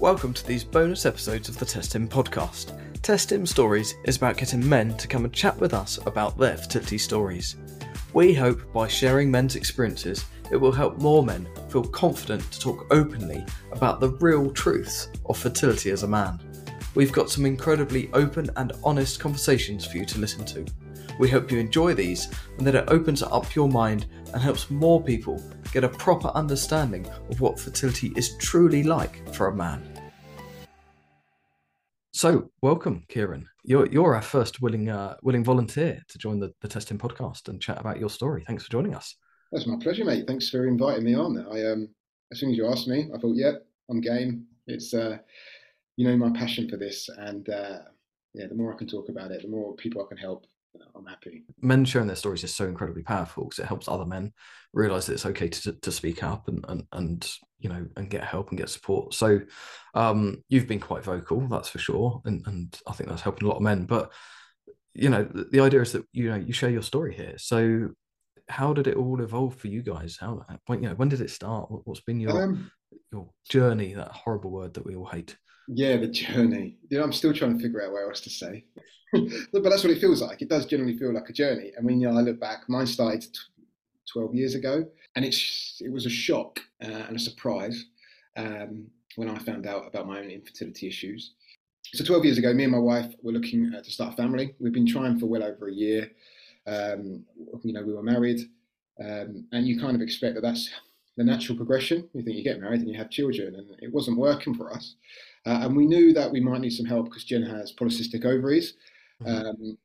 Welcome to these bonus episodes of the Test Him podcast. Test Him Stories is about getting men to come and chat with us about their fertility stories. We hope by sharing men's experiences, it will help more men feel confident to talk openly about the real truths of fertility as a man. We've got some incredibly open and honest conversations for you to listen to. We hope you enjoy these and that it opens up your mind and helps more people get a proper understanding of what fertility is truly like for a man. So, welcome, Ciaran. You're you're our first willing uh, willing volunteer to join the, the Test Him podcast and chat about your story. Thanks for joining us. That's my pleasure, mate. Thanks for inviting me on. I um as soon as you asked me, I thought, yeah, I'm game. It's uh you know my passion for this and uh yeah, the more I can talk about it, the more people I can help, I'm happy. Men sharing their stories is so incredibly powerful because it helps other men realize that it's okay to, to speak up and, and, and, you know, and get help and get support. So um, you've been quite vocal, that's for sure. And, and I think that's helping a lot of men. But, you know, the, the idea is that, you know, you share your story here. So how did it all evolve for you guys? How, when, you know, when did it start? What's been your, um, your journey, that horrible word that we all hate? Yeah, the journey. You know, I'm still trying to figure out what else to say. but that's what it feels like. It does generally feel like a journey. I mean, you know, I look back, mine started t- 12 years ago, and it's it was a shock uh, and a surprise um, when I found out about my own infertility issues. So 12 years ago, me and my wife were looking uh, to start a family. We've been trying for well over a year. Um, you know, we were married, um, and you kind of expect that that's the natural progression. You think you get married and you have children, and it wasn't working for us. Uh, and we knew that we might need some help because Jen has polycystic ovaries. Mm-hmm. Um,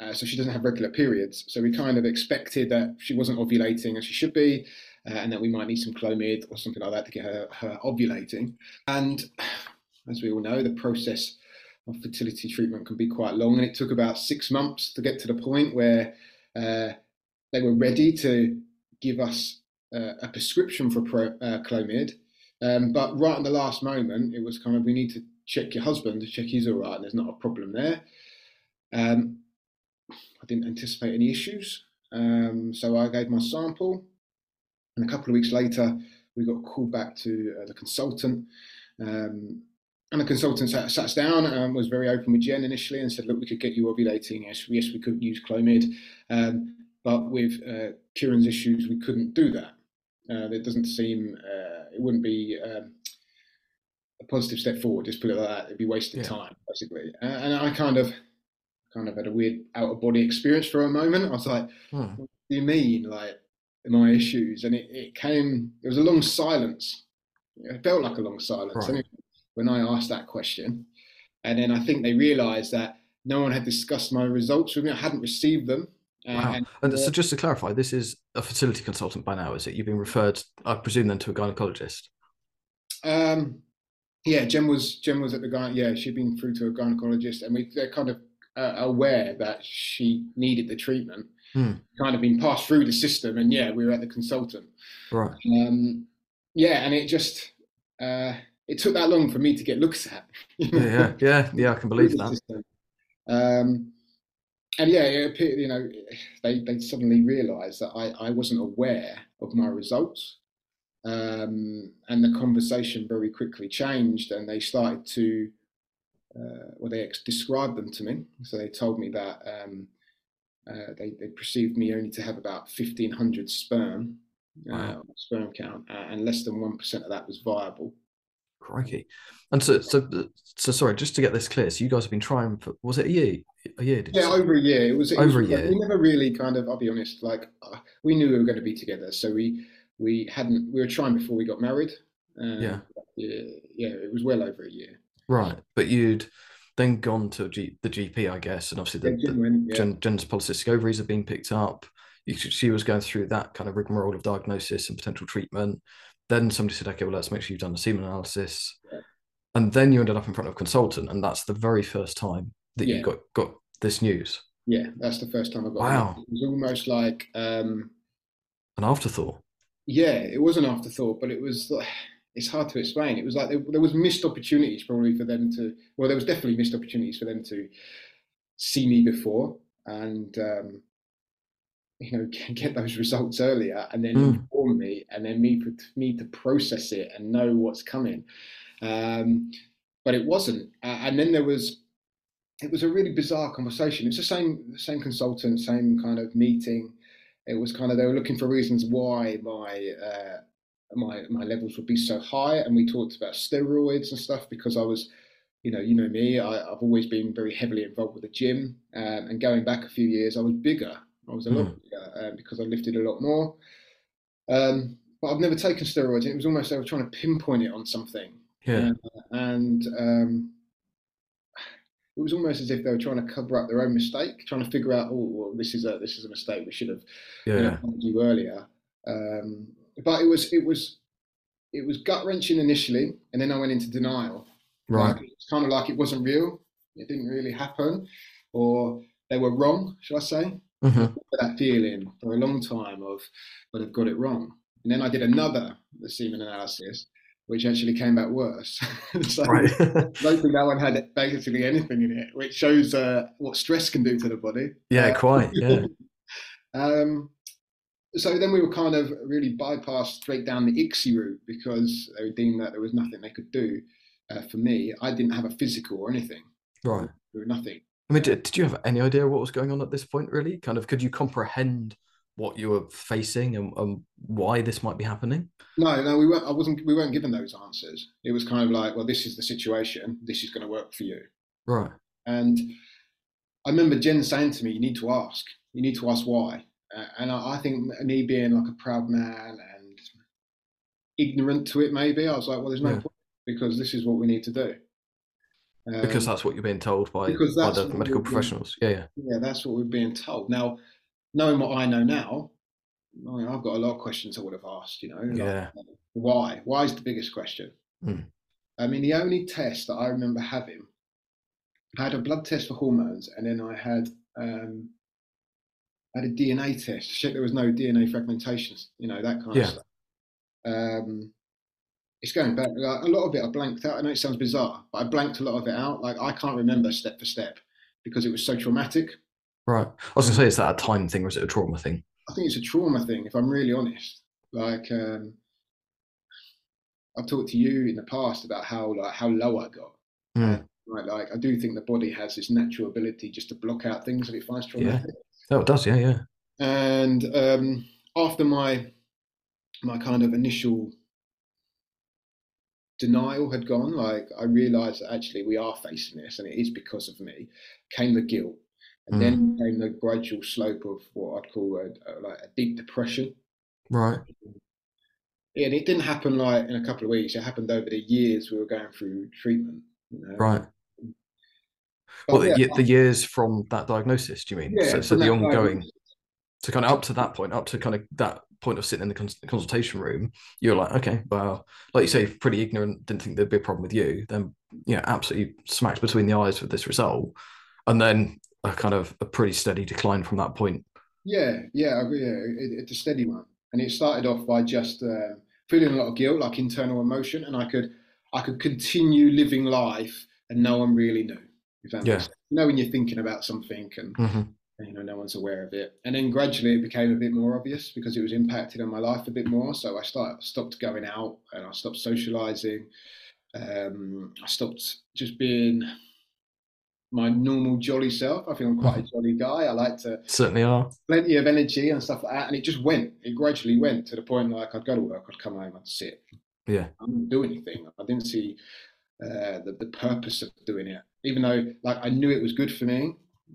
uh, so she doesn't have regular periods. So we kind of expected that she wasn't ovulating as she should be, uh, and that we might need some Clomid or something like that to get her, her ovulating. And as we all know, the process of fertility treatment can be quite long, and it took about six months to get to the point where uh, they were ready to give us uh, a prescription for pro, uh, Clomid. Um, but right in the last moment, it was kind of we need to check your husband to check he's all right, there's not a problem there. Um, I didn't anticipate any issues, um, so I gave my sample, and a couple of weeks later, we got called back to uh, the consultant. Um, and the consultant sat, sat down and was very open with Jen initially and said, "Look, we could get you ovulating. Yes, yes, we could use Clomid, um, but with uh, Ciaran's issues, we couldn't do that. Uh, it doesn't seem uh, it wouldn't be um, a positive step forward. Just put it like that. It'd be wasted yeah. time, basically. Uh, and I kind of kind of had a weird out of body experience for a moment. I was like, hmm. what do you mean? Like, my issues? And it, it came, it was a long silence. It felt like a long silence right. anyway, when I asked that question. And then I think they realized that no one had discussed my results with me. I hadn't received them. Wow. And, and so, just to clarify, this is a fertility consultant by now, is it? You've been referred, I presume, then to a gynecologist. Um, yeah, Jen was Jen was at the guy. Yeah, she'd been through to a gynecologist, and we they kind of uh, aware that she needed the treatment, mm. kind of been passed through the system, and yeah, we were at the consultant. Right. Um, yeah, and it just uh, it took that long for me to get looks at. yeah, yeah, yeah, yeah, I can believe that. Um, and yeah, it, appeared, you know, they they suddenly realised that I I wasn't aware of my results. Um, and the conversation very quickly changed, and they started to uh, well, they ex- described them to me. So they told me that um, uh, they, they perceived me only to have about 1,500 sperm, uh, sperm count, and less than 1% of that was viable. Crikey. And so, so, so sorry, just to get this clear. So you guys have been trying for, was it a year? A year? yeah, over a year. It was it over was, a year. We never really kind of, I'll be honest, like uh, we knew we were going to be together. So we, we hadn't, we were trying before we got married. Um, yeah. yeah. Yeah. It was well over a year. Right, but you'd then gone to G, the GP, I guess, and obviously the, yeah, Jen, yeah. Jen, Jen's polycystic ovaries have been picked up. You, she was going through that kind of rigmarole of diagnosis and potential treatment. Then somebody said, "Okay, well, let's make sure you've done a semen analysis," yeah. and then you ended up in front of a consultant, and that's the very first time that you got got this news. Yeah, that's the first time I got. Wow, it. it was almost like um, an afterthought. Yeah, it was an afterthought, but it was like it's hard to explain. It was like there, there, was missed opportunities probably for them to. Well, there was definitely missed opportunities for them to see me before and um, you know get those results earlier, and then mm. inform me, and then me for me to process it and know what's coming. Um, but it wasn't. Uh, and then there was, it was a really bizarre conversation. It's the same, same consultant, same kind of meeting. It was kind of they were looking for reasons why my uh, my my levels would be so high, and we talked about steroids and stuff because I was, you know, you know me, I, have always been very heavily involved with the gym, um, and going back a few years, I was bigger. I was a lot mm. bigger uh, because I lifted a lot more. Um, but I've never taken steroids. It was almost they were trying to pinpoint it on something. Yeah. Uh, and um, it was almost as if they were trying to cover up their own mistake, trying to figure out, oh, well, this is a this is a mistake. We should have yeah. you know, earlier. Um, but it was it was it was gut wrenching initially, and then I went into denial. Right. Like, it's kind of like it wasn't real. It didn't really happen, or they were wrong. Should I say? Mm-hmm. That feeling for a long time of, but I've got it wrong. And then I did another the semen analysis, which actually came back worse. so right. Think that one had basically anything in it, which shows uh, what stress can do to the body. Yeah, uh, quite. Yeah. um, so then we were kind of really bypassed straight down the ICSI route because they deemed that there was nothing they could do uh, for me. I didn't have a physical or anything. Right. There was nothing. I mean, did, did you have any idea what was going on at this point, really? Kind of, could you comprehend what you were facing and, and why this might be happening? No, no, we weren't. I wasn't. We weren't given those answers. It was kind of like, well, this is the situation. This is going to work for you. Right. And I remember Jen saying to me, "You need to ask. You need to ask why." Uh, and I, I, think me being like a proud man and ignorant to it, maybe I was like, "Well, there's no yeah. point because this is what we need to do." Um, because that's what you're being told by, by the medical professionals. Being, yeah, yeah. Yeah, that's what we're being told. Now, knowing what I know now, I mean, I've got a lot of questions I would have asked. You know, yeah. Like, why? Why is the biggest question? Mm. I mean, the only test that I remember having, I had a blood test for hormones, and then I had um, I had a DNA test check there was no DNA fragmentations. You know that kind yeah. of stuff. Um, it's going back. Like, a lot of it I blanked out. I know it sounds bizarre, but I blanked a lot of it out. Like I can't remember step for step because it was so traumatic. Right. I was going to say, is that a time thing or is it a trauma thing? I think it's a trauma thing, if I'm really honest. Like, um, I've talked to you in the past about how like how low I got. Mm. Right, like I do think the body has this natural ability just to block out things that it finds traumatic. Yeah. Oh, it does. Yeah, yeah. And um, after my my kind of initial denial had gone, like I realised that actually we are facing this, and it is because of me. Came the guilt, and mm. then came the gradual slope of what I'd call a, a, like a deep depression. Right. And it didn't happen like in a couple of weeks. It happened over the years we were going through treatment. You know? Right. But well, yeah, the, the, years from that diagnosis, do you mean? Yeah, so, so the ongoing, so kind of up to that point, up to kind of that point of sitting in the cons- consultation room, you're like, okay, well, like you say, pretty ignorant, didn't think there'd be a problem with you. Then, yeah, absolutely smacked between the eyes with this result. And then a kind of a pretty steady decline from that point. Yeah, yeah, yeah. It, it's a steady one, and it started off by just uh, feeling a lot of guilt, like internal emotion, and I could, I could continue living life, and no one really knew. If that yeah. You know, when you're thinking about something, and mm-hmm. You know, no one's aware of it, and then gradually it became a bit more obvious because it was impacted on my life a bit more. So I started, stopped going out, and I stopped socializing. Um, I stopped just being my normal jolly self. I think I'm quite a mm-hmm. jolly guy. I like to certainly are plenty of energy and stuff like that. And it just went. It gradually went to the point like I'd go to work, I'd come home, I'd sit. Yeah, I didn't do anything. I didn't see uh, the the purpose of doing it, even though like I knew it was good for me.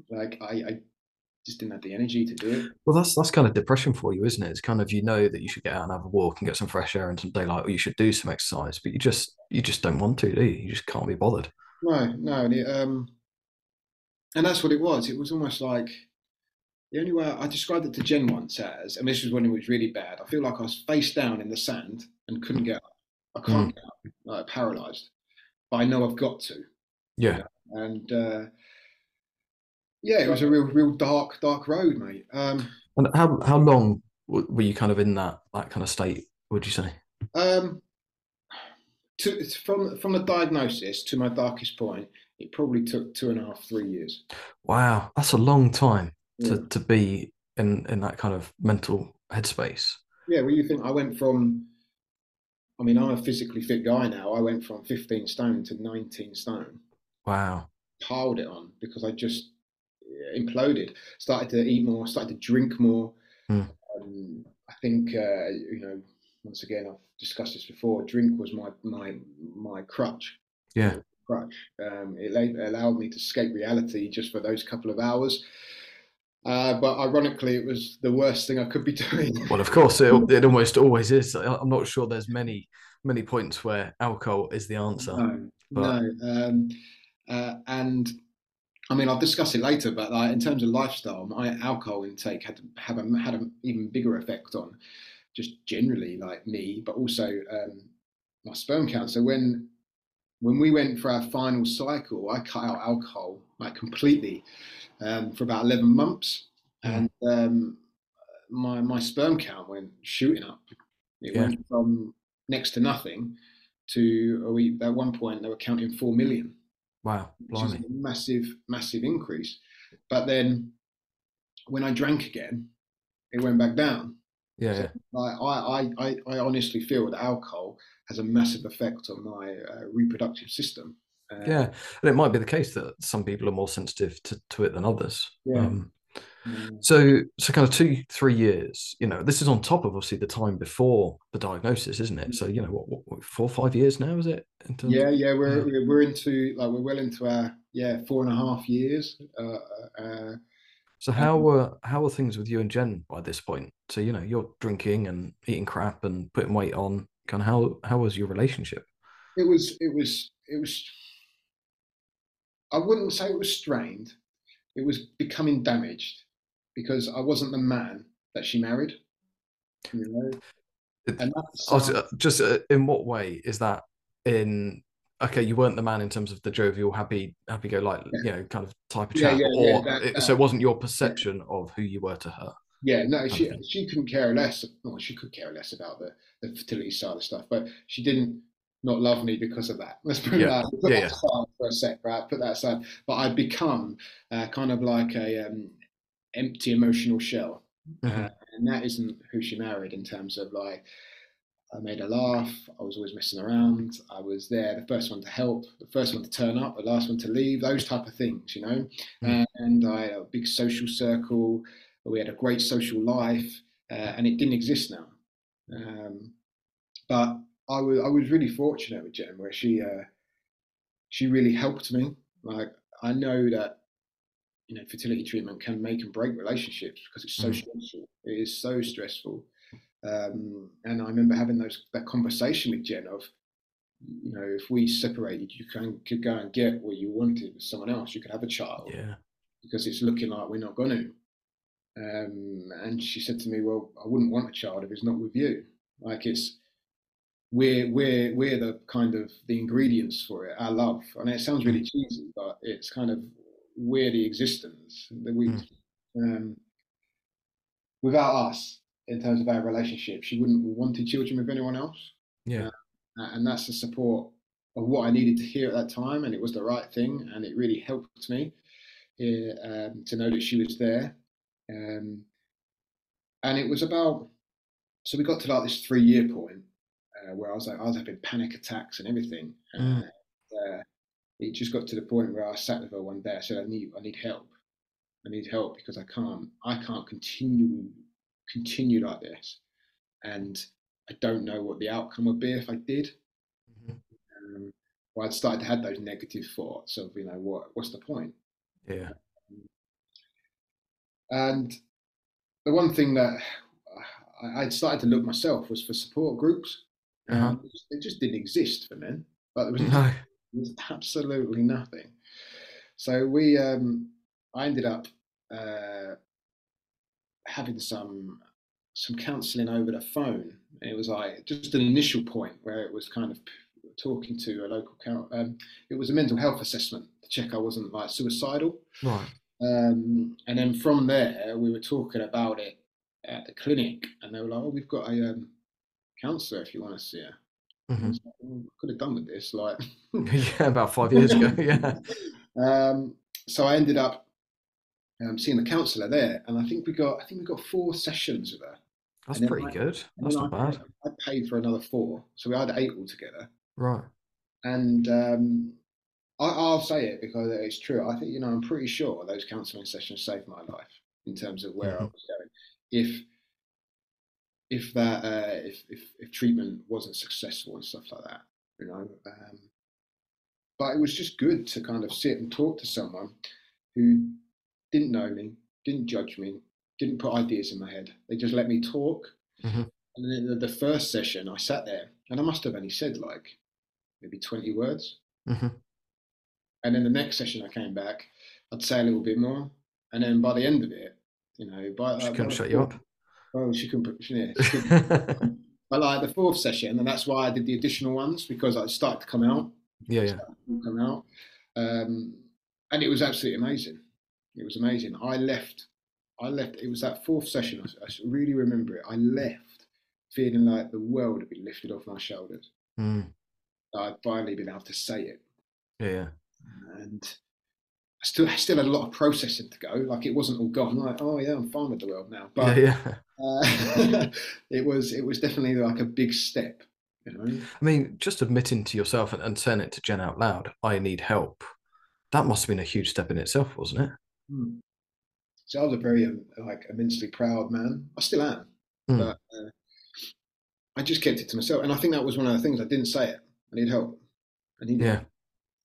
Like I, I just didn't have the energy to do it. Well, that's that's kind of depression for you, isn't it? It's kind of you know that you should get out and have a walk and get some fresh air and some daylight, or you should do some exercise, but you just you just don't want to, do you? You just can't be bothered. No, no. And it, um, and that's what it was. It was almost like the only way I described it to Jen once as, and this was when it was really bad. I feel like I was face down in the sand and couldn't get up. I can't mm. get up, like paralyzed, but I know I've got to. Yeah. And uh, yeah, it was a real, real dark, dark road, mate. Um, and how how long were you kind of in that that kind of state? Would you say? Um, to, from from the diagnosis to my darkest point, it probably took two and a half, three years. Wow, that's a long time yeah. to, to be in in that kind of mental headspace. Yeah, well, you think I went from I mean, I'm a physically fit guy now. I went from 15 stone to 19 stone. Wow. Piled it on because I just imploded. Started to eat more. Started to drink more. Mm. Um, I think uh, you know. Once again, I've discussed this before. Drink was my my my crutch. Yeah. Crutch. Um, it allowed me to escape reality just for those couple of hours. Uh, but ironically, it was the worst thing I could be doing. Well, of course, it, it almost always is. I'm not sure there's many many points where alcohol is the answer. No, but... no. Um, uh, and I mean, I'll discuss it later. But like, in terms of lifestyle, my alcohol intake had have a, had an even bigger effect on just generally like me, but also um, my sperm count. So when when we went for our final cycle, I cut out alcohol like completely um, for about 11 months. And um, my, my sperm count went shooting up. It yeah. went from next to nothing to we, at one point they were counting 4 million. Wow. Which is a massive, massive increase. But then when I drank again, it went back down. Yeah. So I, I, I, I honestly feel that alcohol has a massive effect on my uh, reproductive system. Uh, yeah, and it might be the case that some people are more sensitive to, to it than others. Yeah. Um, So, so kind of two, three years. You know, this is on top of obviously the time before the diagnosis, isn't it? So, you know, what, what, what four, five years now is it? yeah, yeah, we're yeah. we're into like we're well into our yeah four and a half years. Uh, uh, so how were how were things with you and Jen by this point? So you know, you're drinking and eating crap and putting weight on. Kind of how how was your relationship? It was it was it was I wouldn't say it was strained. It was becoming damaged because I wasn't the man that she married. You know, and that's, uh, just uh, in what way is that in okay you weren't the man in terms of the jovial happy happy go like yeah. you know kind of type of chat yeah, yeah, or that, it, so it wasn't your perception of who you were to her yeah no she she couldn't care less well she could care less about the the fertility side of stuff but she didn't not love me because of that. Let's put that, put that aside for a sec, right? Put that aside. But I'd become uh, kind of like a um, empty emotional shell, mm-hmm. uh, and that isn't who she married in terms of like. I made her laugh. I was always messing around. I was there, the first one to help, the first one to turn up, the last one to leave. Those type of things, you know. Mm-hmm. And I had a big social circle. We had a great social life, uh, and it didn't exist now. Um, but I was I was really fortunate with Jen, where she uh, she really helped me. Like I know that you know fertility treatment can make and break relationships because it's so mm. stressful. It is so stressful. Um, and I remember having those that conversation with Jen of, you know, if we separated, you can could go and get what you wanted with someone else. You could have a child. Yeah. Because it's looking like we're not going to. Um, and she said to me, "Well, I wouldn't want a child if it's not with you. Like it's we're we're we're the kind of the ingredients for it. Our love, and it sounds really mm. cheesy, but it's kind of the existence that we. Mm. Um, without us, in terms of our relationship, she wouldn't have wanted children with anyone else. Yeah, uh, and that's the support of what I needed to hear at that time, and it was the right thing, and it really helped me uh, um, to know that she was there. Um, and it was about so we got to like this three year point uh, where I was like, I was having panic attacks and everything. Mm. It just got to the point where I sat with her one day. I said, I need, I need help. I need help because I can't, I can't continue, continue like this. And I don't know what the outcome would be if I did. Mm-hmm. Um, well, I'd started to have those negative thoughts of, you know, what, what's the point? Yeah. And the one thing that I'd started to look myself was for support groups. Uh-huh. Um, it just didn't exist for men. But there was, no. There was absolutely nothing. So we, um, I ended up uh, having some some counselling over the phone. And it was like just an initial point where it was kind of talking to a local count. Um, it was a mental health assessment to check I wasn't like suicidal. Right. Um, and then from there, we were talking about it at the clinic, and they were like, "Oh, we've got a um, counsellor if you want to see her. Mm-hmm. Like, could have done with this, like yeah, about five years ago. Yeah. Um, so I ended up um, seeing the counsellor there, and I think we got I think we got four sessions with her. That's pretty I- good. That's not I, bad. I paid for another four, so we had eight altogether. Right. And um, I, I'll say it because it's true. I think you know I'm pretty sure those counselling sessions saved my life in terms of where I Mhm. was going. If if that uh, if, if if treatment wasn't successful and stuff like that, you know. Um, but it was just good to kind of sit and talk to someone who didn't know me, didn't judge me, didn't put ideas in my head. They just let me talk. Mhm. And then the, first session, I sat there and I must have only said like maybe 20 words. hmm And then the next session I came back, I'd say a little bit more. And then by the end of it, you know, by, She uh, couldn't shut you up. Well, she couldn't. put- She, yeah, she couldn't. but like the fourth session, and that's why I did the additional ones because I started to come out, yeah, yeah. come out, um, and it was absolutely amazing. It was amazing. I left. I left. It was that fourth session. I, I really remember it. I left feeling like the world had been lifted off my shoulders. Mm. I'd finally been able to say it. Yeah, yeah. and I still I still had a lot of processing to go. Like it wasn't all gone. Like oh yeah, I'm fine with the world now. But yeah, yeah. Uh, it was it was definitely like a big step. You know. I mean, just admitting to yourself and, and saying it to Jen out loud, I need help. That must have been a huge step in itself, wasn't it? So I was a very um, like immensely proud man. I still am, Mm. but uh, I just kept it to myself. And I think that was one of the things I didn't say it. I need help. I need. Yeah.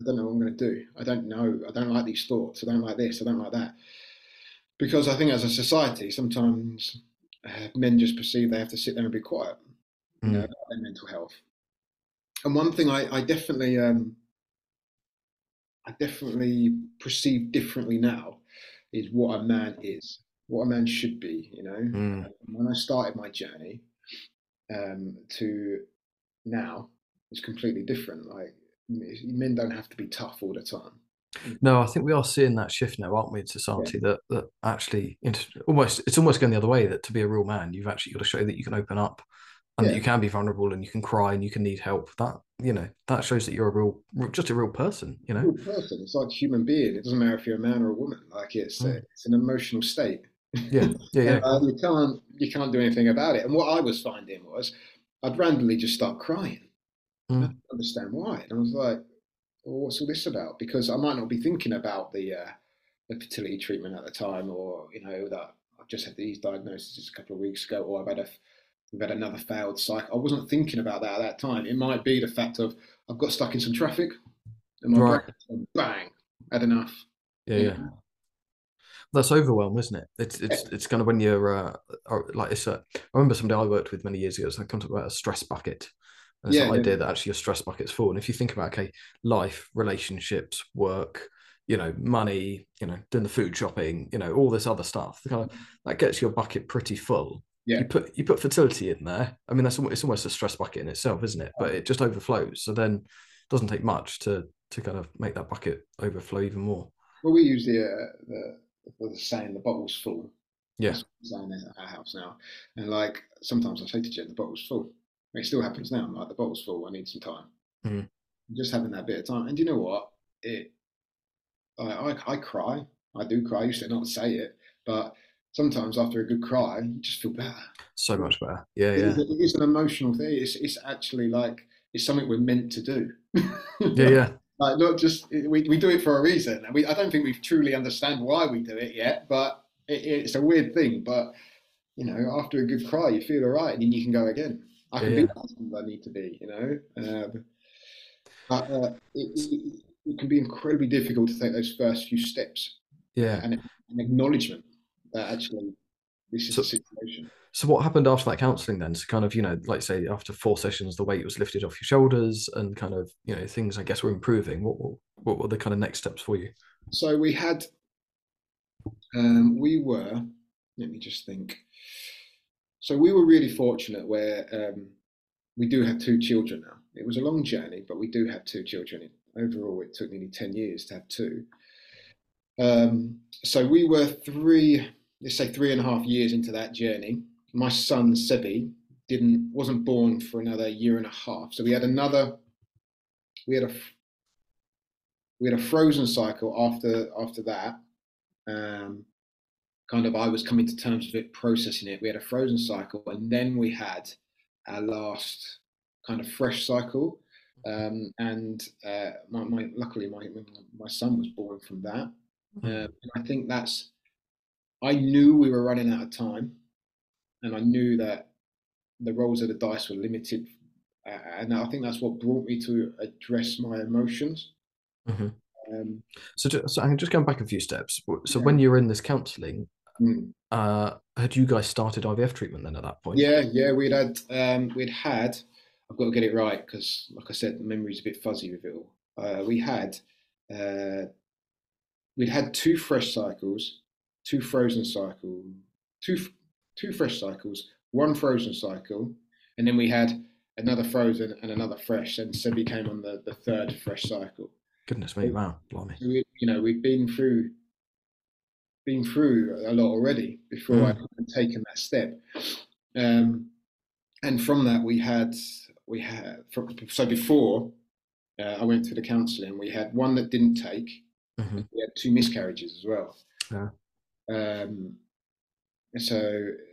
I don't know what I'm going to do. I don't know. I don't like these thoughts. I don't like this. I don't like that. Because I think as a society, sometimes uh, men just perceive they have to sit there and be quiet, you know, Mm. about their mental health. And one thing I, I definitely, um, I definitely perceive differently now is what a man is, what a man should be. You know, Mm. when I started my journey um, to now, it's completely different. Like men don't have to be tough all the time. No, I think we are seeing that shift now, aren't we, in society? That that actually, almost, it's almost going the other way. That to be a real man, you've actually got to show that you can open up, and that you can be vulnerable, and you can cry, and you can need help. That you know, that shows that you're a real, just a real person. You know. Real person. It's like a human being. It doesn't matter if you're a man or a woman. Like it's Mm. uh, it's an emotional state. Yeah, yeah, yeah. Uh, you can't you can't do anything about it. And what I was finding was I'd randomly just start crying. I Mm. didn't understand why. And I was like, well, what's all this about? Because I might not be thinking about the uh, the fertility treatment at the time, or you know that I've just had these diagnoses a couple of weeks ago, or I've had a I've had another failed cycle. I wasn't thinking about that at that time. It might be the fact of I've got stuck in some traffic, and my Right. brain bang, had enough. Yeah, yeah. That's overwhelm, isn't it? It's it's it's kind of when you're uh, like it's a. I remember somebody I worked with many years ago. It's like concept about a stress bucket. And it's Yeah, yeah. idea that actually your stress bucket's full. And if you think about okay, life, relationships, work, you know, money, you know, doing the food shopping, you know, all this other stuff, the kind of that gets your bucket pretty full. Yeah. You put you put fertility in there. I mean, that's it's almost a stress bucket in itself, isn't it? But it just overflows. So then, it doesn't take much to to kind of make that bucket overflow even more. Well, we use the uh, the the saying the bottle's full. Yeah. Saying at our house now. And like sometimes I say to Jen, the bottle's full. It still happens now. I'm like the bottle's full. I need some time. Mhm. Just having that bit of time. And you know what? It. I, I I cry. I do cry. I used to not say it, but sometimes after a good cry, you just feel better. So much better. Yeah, It yeah. is- it is an emotional thing. It's it's actually like it's something we're meant to do. Yeah, yeah. like not just we, we do it for a reason and we i don't think we truly understand why we do it yet but it, it's a weird thing but you know after a good cry you feel all right and then you can go again i can Yeah, be the husband i need to be you know um, but uh, it, it, it can be incredibly difficult to take those first few steps Yeah. and an acknowledgement that actually this is So- the situation So what happened after that counselling then? So kind of, you know, like say after four sessions, the weight was lifted off your shoulders and kind of, you know, things I guess were improving. What what, what were the kind of next steps for you? so we had um, we were let me just think so we were really fortunate where um, we do have two children now. It was a long journey but we do have two children. Overall it took nearly 10 years to have two. Um, so we were three let's say three and a half years into that journey. My son sebi didn't wasn't born for another year and a half. So we had another we had a we had a frozen cycle after after that. Um, kind of I was coming to terms with it, processing it. We had a frozen cycle, and then we had our last kind of fresh cycle. Um, and uh, my, my, luckily, my my son was born from that. Uh, I think that's. I knew we were running out of time, and I knew that the rolls of the dice were limited, and I think that's what brought me to address my emotions. Mm-hmm. Um, so, just, so I'm just going back a few steps. So, yeah. when you were in this counselling, mm. uh, had you guys started IVF treatment then at that point? Yeah, yeah, we'd had um, we'd had I've got to get it right because, like I said, the memory's a bit fuzzy with it all. Uh, we had uh, we'd had two fresh cycles, two frozen cycles, two two fresh cycles, one frozen cycle, and then we had another frozen and another fresh, and Sebi came on the, the third fresh cycle. Goodness me, wow, blimey. We, you know, we've been through been through a lot already before mm. I'd taken that step. Um, and from that, we had we had so before uh, I went to the counselling, we had one that didn't take. Mm-hmm. We had two miscarriages as well. Yeah. Um, so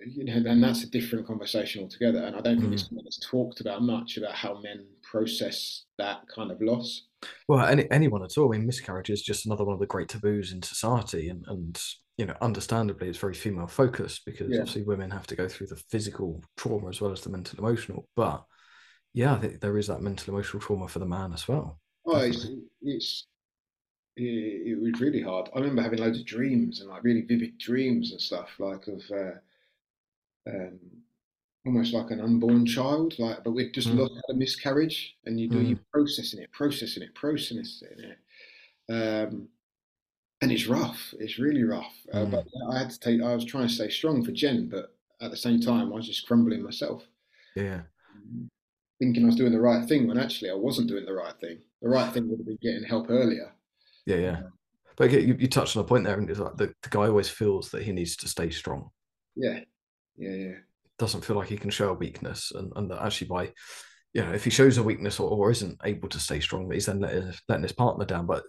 you know, and that's a different conversation altogether. And I don't think mm. it's, talked about much about how men process that kind of loss. Well, any, anyone at all. I mean, miscarriage is just another one of the great taboos in society, and and you know, understandably, it's very female focused because yeah. obviously women have to go through the physical trauma as well as the mental emotional. But yeah, there is that mental emotional trauma for the man as well. Oh, it's, it's it, it, was really hard. I remember having loads of dreams and like really vivid dreams and stuff, like of uh, um, almost like an unborn child, like but we'd just mm. lost a miscarriage, and you do mm. you processing it, processing it, processing it, um, and it's rough. It's really rough. Uh, mm. But I had to take. I was trying to stay strong for Jen, but at the same time, I was just crumbling myself. Yeah. Thinking I was doing the right thing when actually I wasn't doing the right thing. The right thing would have been getting help earlier. Yeah, yeah. But you, you touched on a point there, and it's like the, the guy always feels that he needs to stay strong. Yeah, yeah, yeah. Doesn't feel like he can show a weakness, and, and that actually by, you know, if he shows a weakness or, or isn't able to stay strong, he's then letting, letting his partner down. But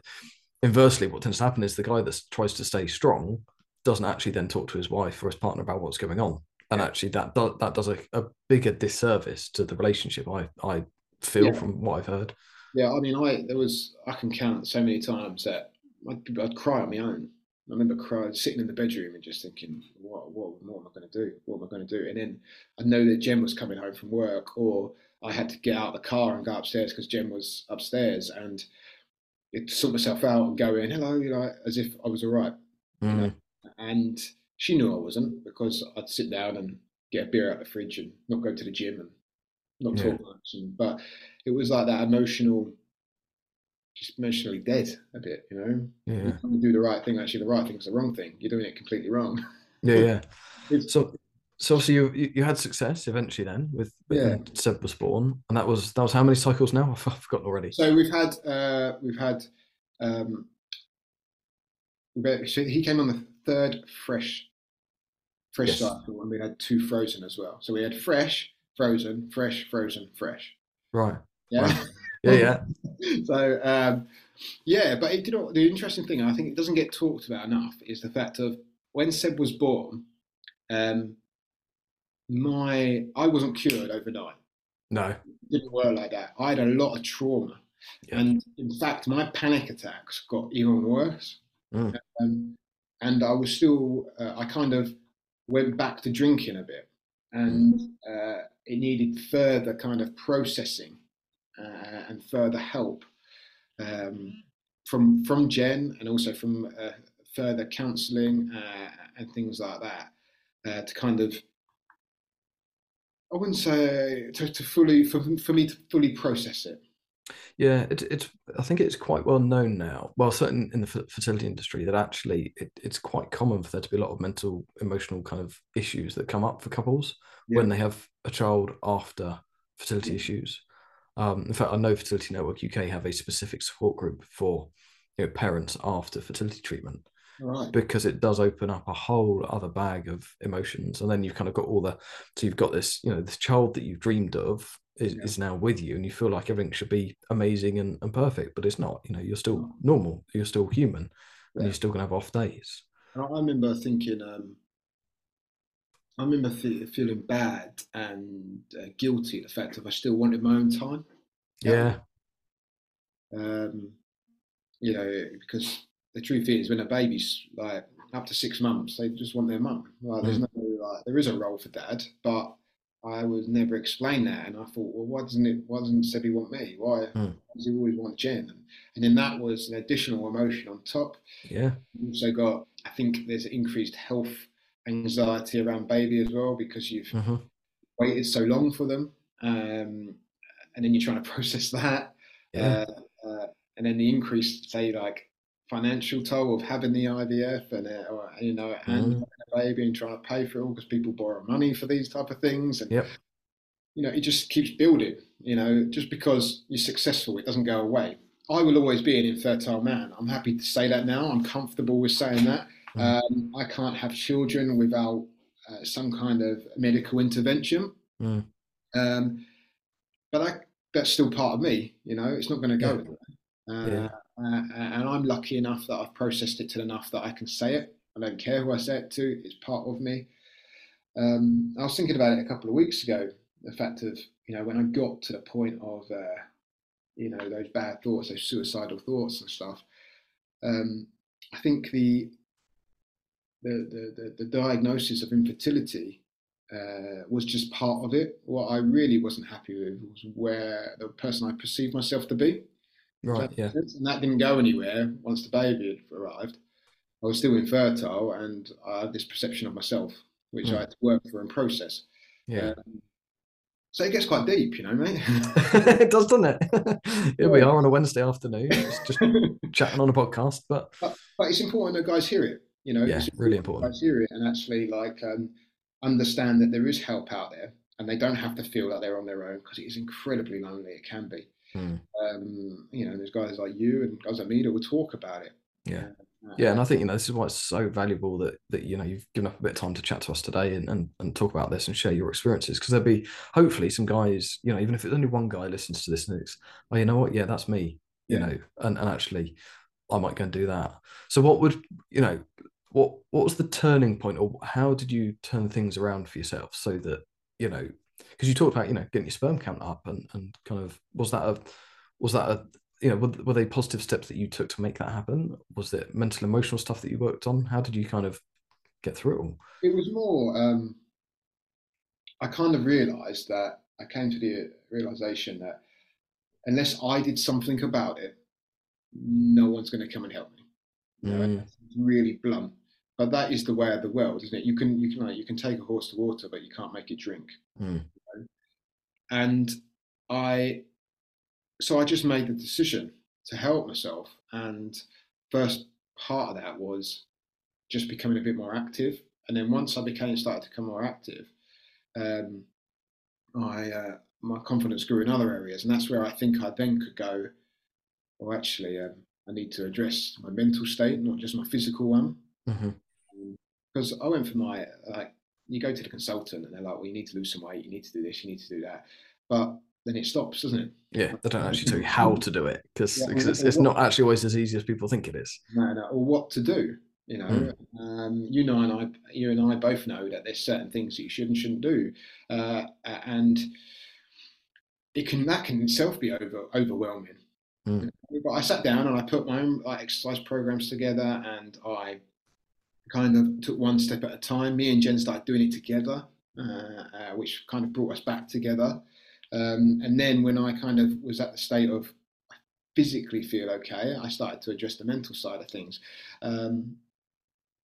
inversely, what tends to happen is the guy that tries to stay strong doesn't actually then talk to his wife or his partner about what's going on. And actually that do, that does a, a, bigger disservice to the relationship i i feel yeah. from what i've heard. Yeah i mean i there was i can count so many times that i'd, I'd cry on my own. I remember crying sitting in the bedroom and just thinking what what, what am i going to do? What am i going to do? And then i know that jen was coming home from work or i had to get out of the car and go upstairs because jen was upstairs. And it sort myself out and go in hello you know as if i was all right mm. you know? and she knew I wasn't because I'd sit down and get a beer out of the fridge and not go to the gym and not yeah. talk much. And, but it was like that emotional, just emotionally dead a bit, you know? Yeah. You do the right thing, actually, the right thing's the wrong thing. You're doing it completely wrong. Yeah, yeah. so, so obviously you you had success eventually then with, with yeah. Seb was born, and that was that was how many cycles now? I've forgotten already. So we've had uh, we've had um, he came on the third fresh fresh yes. cycle, and we had two frozen as well. So we had fresh, frozen, fresh, frozen, fresh. Right. Yeah. Right. Yeah, yeah. so um, yeah, but it, you know, the interesting thing I think it doesn't get talked about enough is the fact of when Seb was born, um, my I wasn't cured overnight. No, it didn't work like that. I had a lot of trauma, yeah. and in fact, my panic attacks got even worse. Mm. Um, and I was still, uh, I kind of went back to drinking a bit, and mm. uh, it needed further kind of processing uh, and further help um, from from Jen and also from uh, further counselling uh, and things like that uh, to kind of. I wouldn't say to, to fully for, for me to fully process it. Yeah, it, it's. I think it's quite well known now. Well, certainly in the fertility industry, that actually it, it's quite common for there to be a lot of mental, emotional kind of issues that come up for couples yeah. when they have a child after fertility yeah. issues. Um, in fact, I know Fertility Network UK have a specific support group for you know, parents after fertility treatment. Right. Because it does open up a whole other bag of emotions, and then you've kind of got all the so you've got this you know this child that you've dreamed of is, yeah. is now with you and you feel like everything should be amazing and, and perfect but it's not you know you're still normal you're still human yeah. and you're still going to have off days I remember thinking, um, I remember fe- feeling bad and uh, guilty the fact that I still wanted my own time. Yeah. Um, you know, because the truth is, when a baby's like up to six months, they just want their mum. Like, there's no like, there is a role for dad, but I was never explained that, and I thought, well, why doesn't it? Why doesn't Sebby want me? Why Mm. does he always want Jen? And then that was an additional emotion on top. Yeah. You also got, I think, there's increased health anxiety around baby as well because you've hmm waited so long for them, um, and then you're trying to process that, Yeah. uh, uh, and then the increased, say, like financial toll of having the IVF and uh, you know and Mm. having a baby and trying to pay for it all because people borrow money for these type of things, and Yep. you know it just keeps building. You know, just because you're successful, it doesn't go away. I will always be an infertile man. I'm happy to say that now. I'm comfortable with saying that. Mm. Um, I can't have children without uh, some kind of medical intervention. Mm. Um, but I, that's still part of me. You know, it's not going to go Yeah. Uh, Yeah. Uh, and I'm lucky enough that I've processed it to enough that I can say it. I don't care who I say it to. It's part of me. Um, I was thinking about it a couple of weeks ago. The fact of you know when I got to the point of uh, you know those bad thoughts, those suicidal thoughts and stuff. Um, I think the the, the, the, the diagnosis of infertility uh, was just part of it. What I really wasn't happy with was where the person I perceived myself to be. Right. Yeah. And that didn't go anywhere once the baby had arrived. I was still infertile and I had this perception of myself, which Mm. I had to work for and process. Yeah. Um, so it gets quite deep, you know, mate. it does, doesn't it? Here we are on a Wednesday afternoon, just, chatting on a podcast. But but, but it's important that guys hear it. You know, Yeah, it's really important. Guys hear it and actually like um, understand that there is help out there, and they don't have to feel that they're on their own because it is incredibly lonely. It can be. Mm. Um, you know, there's guys like you and guys like me that will talk about it. Yeah. Uh, yeah, and I think you know this is why it's so valuable that that you know you've given up a bit of time to chat to us today and and, and talk about this and share your experiences because there'll be hopefully some guys you know even if it's only one guy listens to this and it's oh you know what yeah that's me you Yeah. know and and actually I might go and do that. So what would you know what what was the turning point or how did you turn things around for yourself so that you know because you talked about you know getting your sperm count up and and kind of was that a was that a you know were, were they positive steps that you took to make that happen was it mental emotional stuff that you worked on how did you kind of get through it all It was more. Um, I kind of realised that I came to the realization that unless I did something about it, no one's going to come and help me. You know, Mm. it's really blunt, but that is the way of the world, isn't it? You can you can like, you can take a horse to water, but you can't make it drink. Mm. And I, so I just made the decision to help myself, and first part of that was just becoming a bit more active. And then once I became started to become more active, um, I uh, my confidence grew in other areas, and that's where I think I then could go. Well, actually, um, I need to address my mental state, not just my physical one. hmm Because I went for my like, you go to the consultant, and they're like, "Well, you need to lose some weight. You need to do this. You need to do that." But then it stops, doesn't it? yeah they don't actually tell you how to do it because Yeah, it's, it's what- not actually always as easy as people think it is No, no, or what to do. You know, Mm. um, you know, and I, you and I both know that there's certain things that you should and shouldn't do, uh, and it can that can itself be over overwhelming. Mm. But I sat down and I put my own like, exercise programs together, and I kind of took one step at a time. Me and Jen started doing it together, uh, uh, which kind of brought us back together. Um, and then when I kind of was at the state of physically feel okay, I started to address the mental side of things. Um,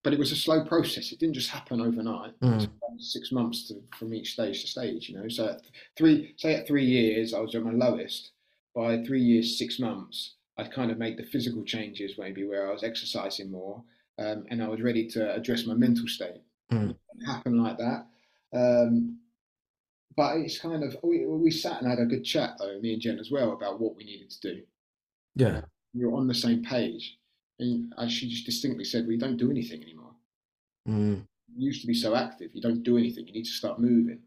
but it was a slow process. It didn't just happen overnight. It Mm. took six months to, from each stage to stage, you know. So at three, say at three years, I was at my lowest. By three years, six months, I'd kind of made the physical changes, maybe where I was exercising more, um, and I was ready to address my mental state. Mm. It happened like that. Um, but it's kind of we, we sat and had a good chat though, me and Jen as well, about what we needed to do yeah we were on the same page. And as she just distinctly said, we don't do anything anymore. Mm. You used to be so active, you don't do anything. You need to start moving.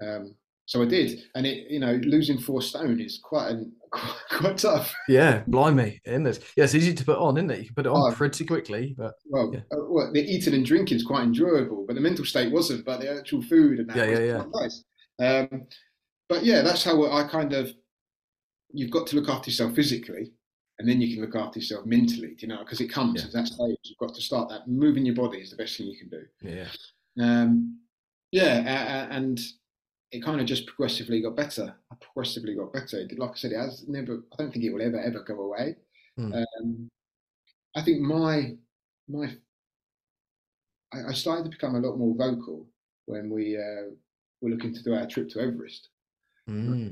Um, so I did, and it you know losing four stone is quite an, quite tough. Yeah, blimey, isn't it? Yeah, it's easy to put on, isn't it? You can put it on oh, pretty quickly, but well, yeah. uh, well, the eating and drinking is quite enjoyable, but the mental state wasn't. But the actual food and that yeah, yeah, yeah. nice. Um, but yeah, that's how I kind of. You've got to look after yourself physically, and then you can look after yourself mentally. You know? Because it comes yeah. at that stage. You've got to start that. Moving your body is the best thing you can do. Yeah. Um, yeah, uh, and it kind of just progressively got better. I progressively got better. Like I said, it has never. I don't think it will ever ever go away. Mm. Um, I think my my I, I, started to become a lot more vocal when we uh, were looking to do our trip to Everest. Mm.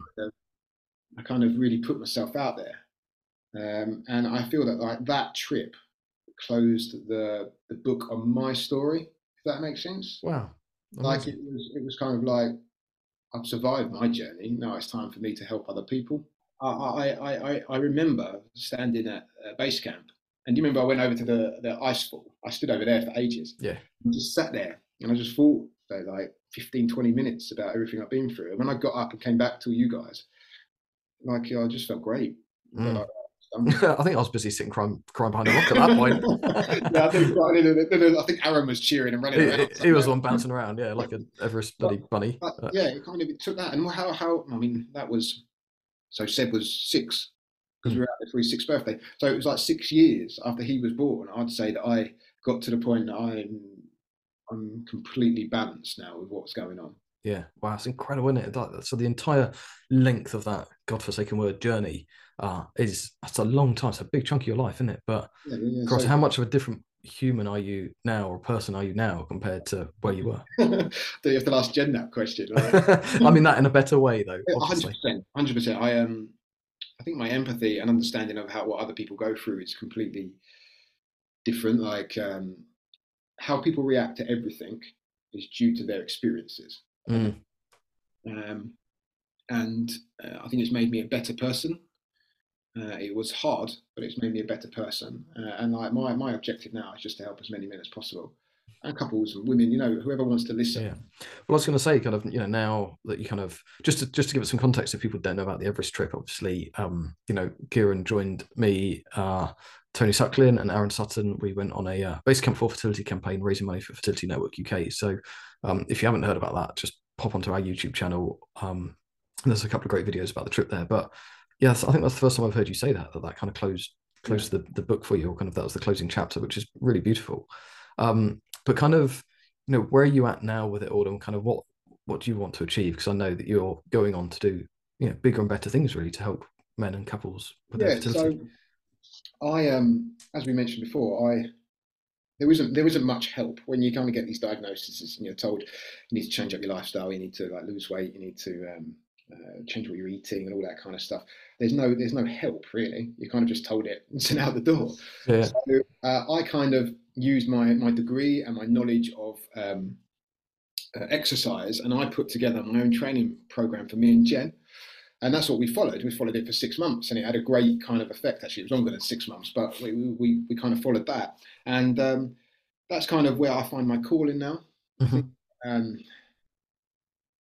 I kind of really put myself out there, um, and I feel that like that trip closed the the book on my story. If that makes sense. Wow. Amazing. Like it was, it was kind of like I've survived my journey. Now it's time for me to help other people. I, I, I, I remember standing at base camp, and do you remember I went over to the, the ice fall? I stood over there for ages. Yeah. Just sat there, and I just thought for like 15, 20 minutes about everything I've been through. And when I got up and came back to you guys, like I just felt great. Mm. Like, I think I was busy sitting crying, crying behind a rock at that point. yeah, I think, I think Aaron was cheering and running he, around. He, he was one bouncing around, yeah, like an Everest bloody but, bunny. But, yeah, it kind of it took that, and how how I mean that was so Seb was six because mm. we were out there for his sixth birthday, so it was like six years after he was born. I'd say that I got to the point that I'm I'm completely balanced now with what's going on. Yeah, wow, it's incredible, isn't it? So the entire length of that godforsaken word journey uh, is that's a long time. It's a big chunk of your life, isn't it? But yeah, yeah, cross, so, how much of a different human are you now, or person are you now compared to where you were? Do you have to ask Jen that question? Right? I mean that in a better way, though. Hundred percent, hundred percent. I um, I think my empathy and understanding of how what other people go through is completely different. Like um, how people react to everything is due to their experiences. Mm. Um, and uh, I think it's made me a better person. Uh, it was hard, but it's made me a better person. Uh, and like my my objective now is just to help as many men as possible, and couples and women. You know, whoever wants to listen. Yeah. Well, I was going to say, kind of, you know, now that you kind of just to, just to give it some context, if people don't know about the Everest trip, obviously, um, you know, Ciaran joined me. Uh, Tony Suckling and Aaron Sutton, we went on a uh, base camp for fertility campaign raising money for Fertility Network UK. So um, if you haven't heard about that, just pop onto our YouTube channel. Um, there's a couple of great videos about the trip there. But yes, I think that's the first time I've heard you say that that that kind of closed closed yeah. the, the book for you, or kind of that was the closing chapter, which is really beautiful. Um, but kind of, you know, where are you at now with it all, and kind of what what do you want to achieve? Because I know that you're going on to do you know bigger and better things really to help men and couples with yeah, their fertility. So I um as we mentioned before, I there isn't there isn't much help when you kind of get these diagnoses and you're told you need to change up your lifestyle, you need to like lose weight, you need to um, uh, change what you're eating and all that kind of stuff. There's no there's no help really. You kind of just told it and sent out the door. Yeah. So uh, I kind of used my my degree and my knowledge of um, uh, exercise, and I put together my own training program for me and Jen. And that's what we followed. We followed it for six months, and it had a great kind of effect. Actually, it was longer than six months, but we we, we kind of followed that, and um, that's kind of where I find my calling now. Mm-hmm. Um,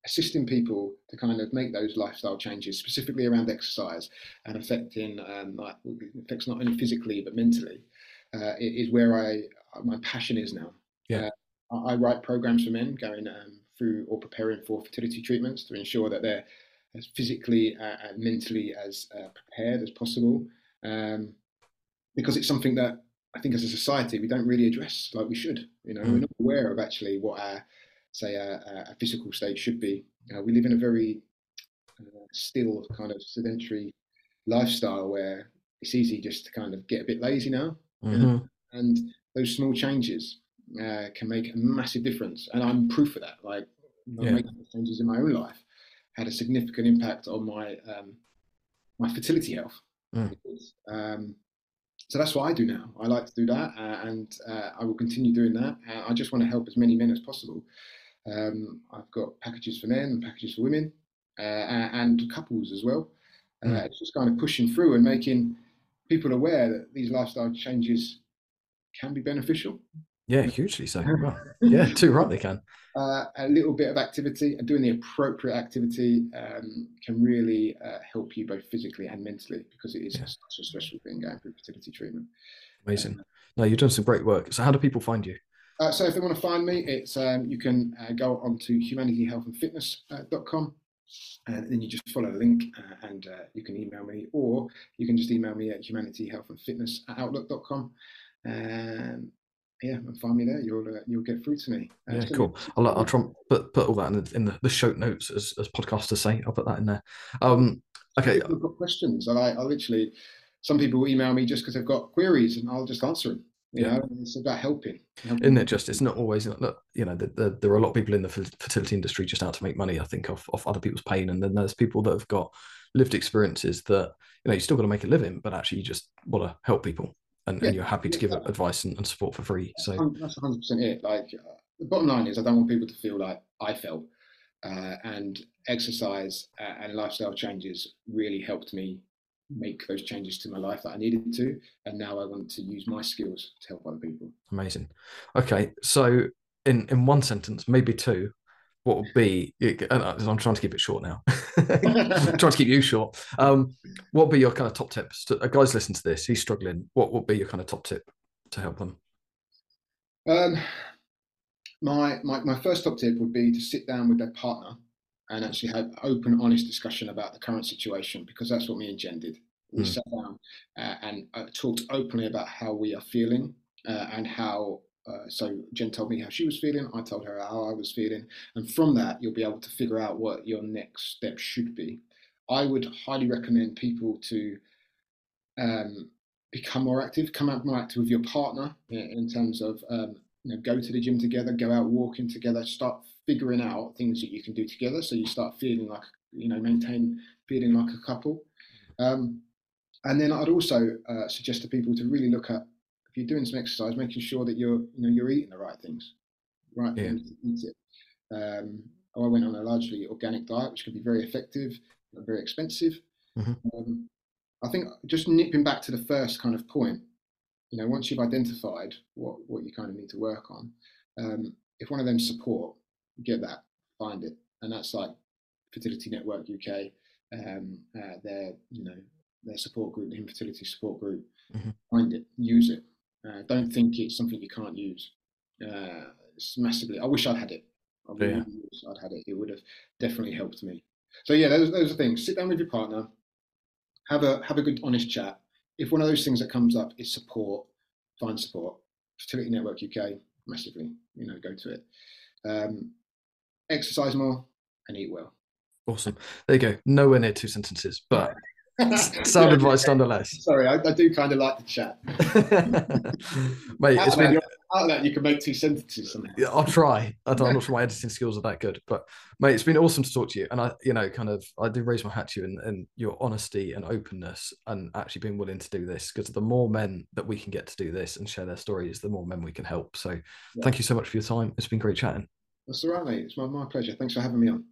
assisting people to kind of make those lifestyle changes, specifically around exercise and affecting um, like affects not only physically but mentally, uh, is where I my passion is now. Yeah, uh, I write programs for men going um, through or preparing for fertility treatments to ensure that they're as physically uh, and mentally as uh, prepared as possible, um, because it's something that I think as a society we don't really address like we should. You know, mm. we're not aware of actually what our say a, a physical state should be. Uh, we live in a very uh, still kind of sedentary lifestyle where it's easy just to kind of get a bit lazy now, mm-hmm. and those small changes uh, can make a massive difference. And I'm proof of that. Like yeah. making changes in my own life had a significant impact on my um, my fertility health. Mm. Um, so that's what I do now. I like to do that, uh, and uh, I will continue doing that. Uh, I just want to help as many men as possible. Um, I've got packages for men and packages for women uh, and couples as well. Uh, mm. It's just kind of pushing through and making people aware that these lifestyle changes can be beneficial. Yeah, hugely so. Well, yeah, too right they can. Uh, a little bit of activity and doing the appropriate activity um, can really uh, help you both physically and mentally because it is yeah. such a special thing going through fertility treatment. Amazing. Um, no, you've done some great work. So, how do people find you? Uh, so, if they want to find me, it's um, you can uh, go on to humanityhealthandfitness.com and then you just follow the link uh, and uh, you can email me or you can just email me at humanityhealthandfitness at outlook.com and yeah, and find me there. You'll uh, you'll get through to me. Uh, yeah, cool. I'll, I'll try and put put all that in the, in the, the show notes as as podcasters say. I'll put that in there. Um, okay. I've got questions, and I, I literally some people email me just because they've got queries, and I'll just answer them. You yeah. know, it's about helping. helping. Isn't it just? It's not always. You know, the, the, there are a lot of people in the fertility industry just out to make money. I think off off other people's pain, and then there's people that have got lived experiences that you know you still got to make a living, but actually you just want to help people and, yeah. and you're happy to give advice and, and, support for free. So that's 100 percent it. Like uh, the bottom line is, I don't want people to feel like I felt, uh, and exercise uh, and lifestyle changes really helped me make those changes to my life that I needed to, and now I want to use my skills to help other people. Amazing. Okay, so in in one sentence, maybe two, what would be i'm trying to keep it short now. Trying to keep you short. Um, what would be your kind of top tips? To, a guy's listening to this. He's struggling. What would be your kind of top tip to help them? Um, my, my my first top tip would be to sit down with their partner and actually have open honest discussion about the current situation because that's what me and jen did we mm. sat down uh, and uh, talked openly about how we are feeling uh, and how uh, so Jen told me how she was feeling. I told her how I was feeling, and from that you'll be able to figure out what your next step should be. I would highly recommend people to um, become more active, come out more active with your partner in, in terms of um, you know, go to the gym together, go out walking together, start figuring out things that you can do together, so you start feeling like you know maintain feeling like a couple. Um, and then I'd also uh, suggest to people to really look at if you're doing some exercise, making sure that you're you know you're eating the right things, right yeah. things to eat it. Um, I went on a largely organic diet, which can be very effective, but very expensive. Mm-hmm. Um, I think just nipping back to the first kind of point, you know, once you've identified what what you kind of need to work on, um, if one of them support, get that, find it, and that's like Fertility Network UK, um, uh, their you know their support group, the infertility support group. Mm-hmm. Find it, use it, uh, don't think it's something you can't use. Uh, it's massively. I wish I'd had it. I really yeah. wish I'd had it. It would have definitely helped me. So yeah, those those are things. Sit down with your partner, have a have a good honest chat. If one of those things that comes up is support, find support. Fertility Network UK, massively. You know, go to it. Um, exercise more and eat well. Awesome. There you go. Nowhere near two sentences, but Sound advice nonetheless. Sorry, I, I do kind of like the chat. Mate, it's been. Out that you can make two sentences. Yeah, I'll try. I am not sure my editing skills are that good, but mate, it's been awesome to talk to you. And I, you know, kind of, I do raise my hat to you and, and your honesty and openness and actually being willing to do this because the more men that we can get to do this and share their stories, the more men we can help. So, yeah. thank you so much for your time. It's been great chatting. That's all right, mate. It's my, my pleasure. Thanks for having me on.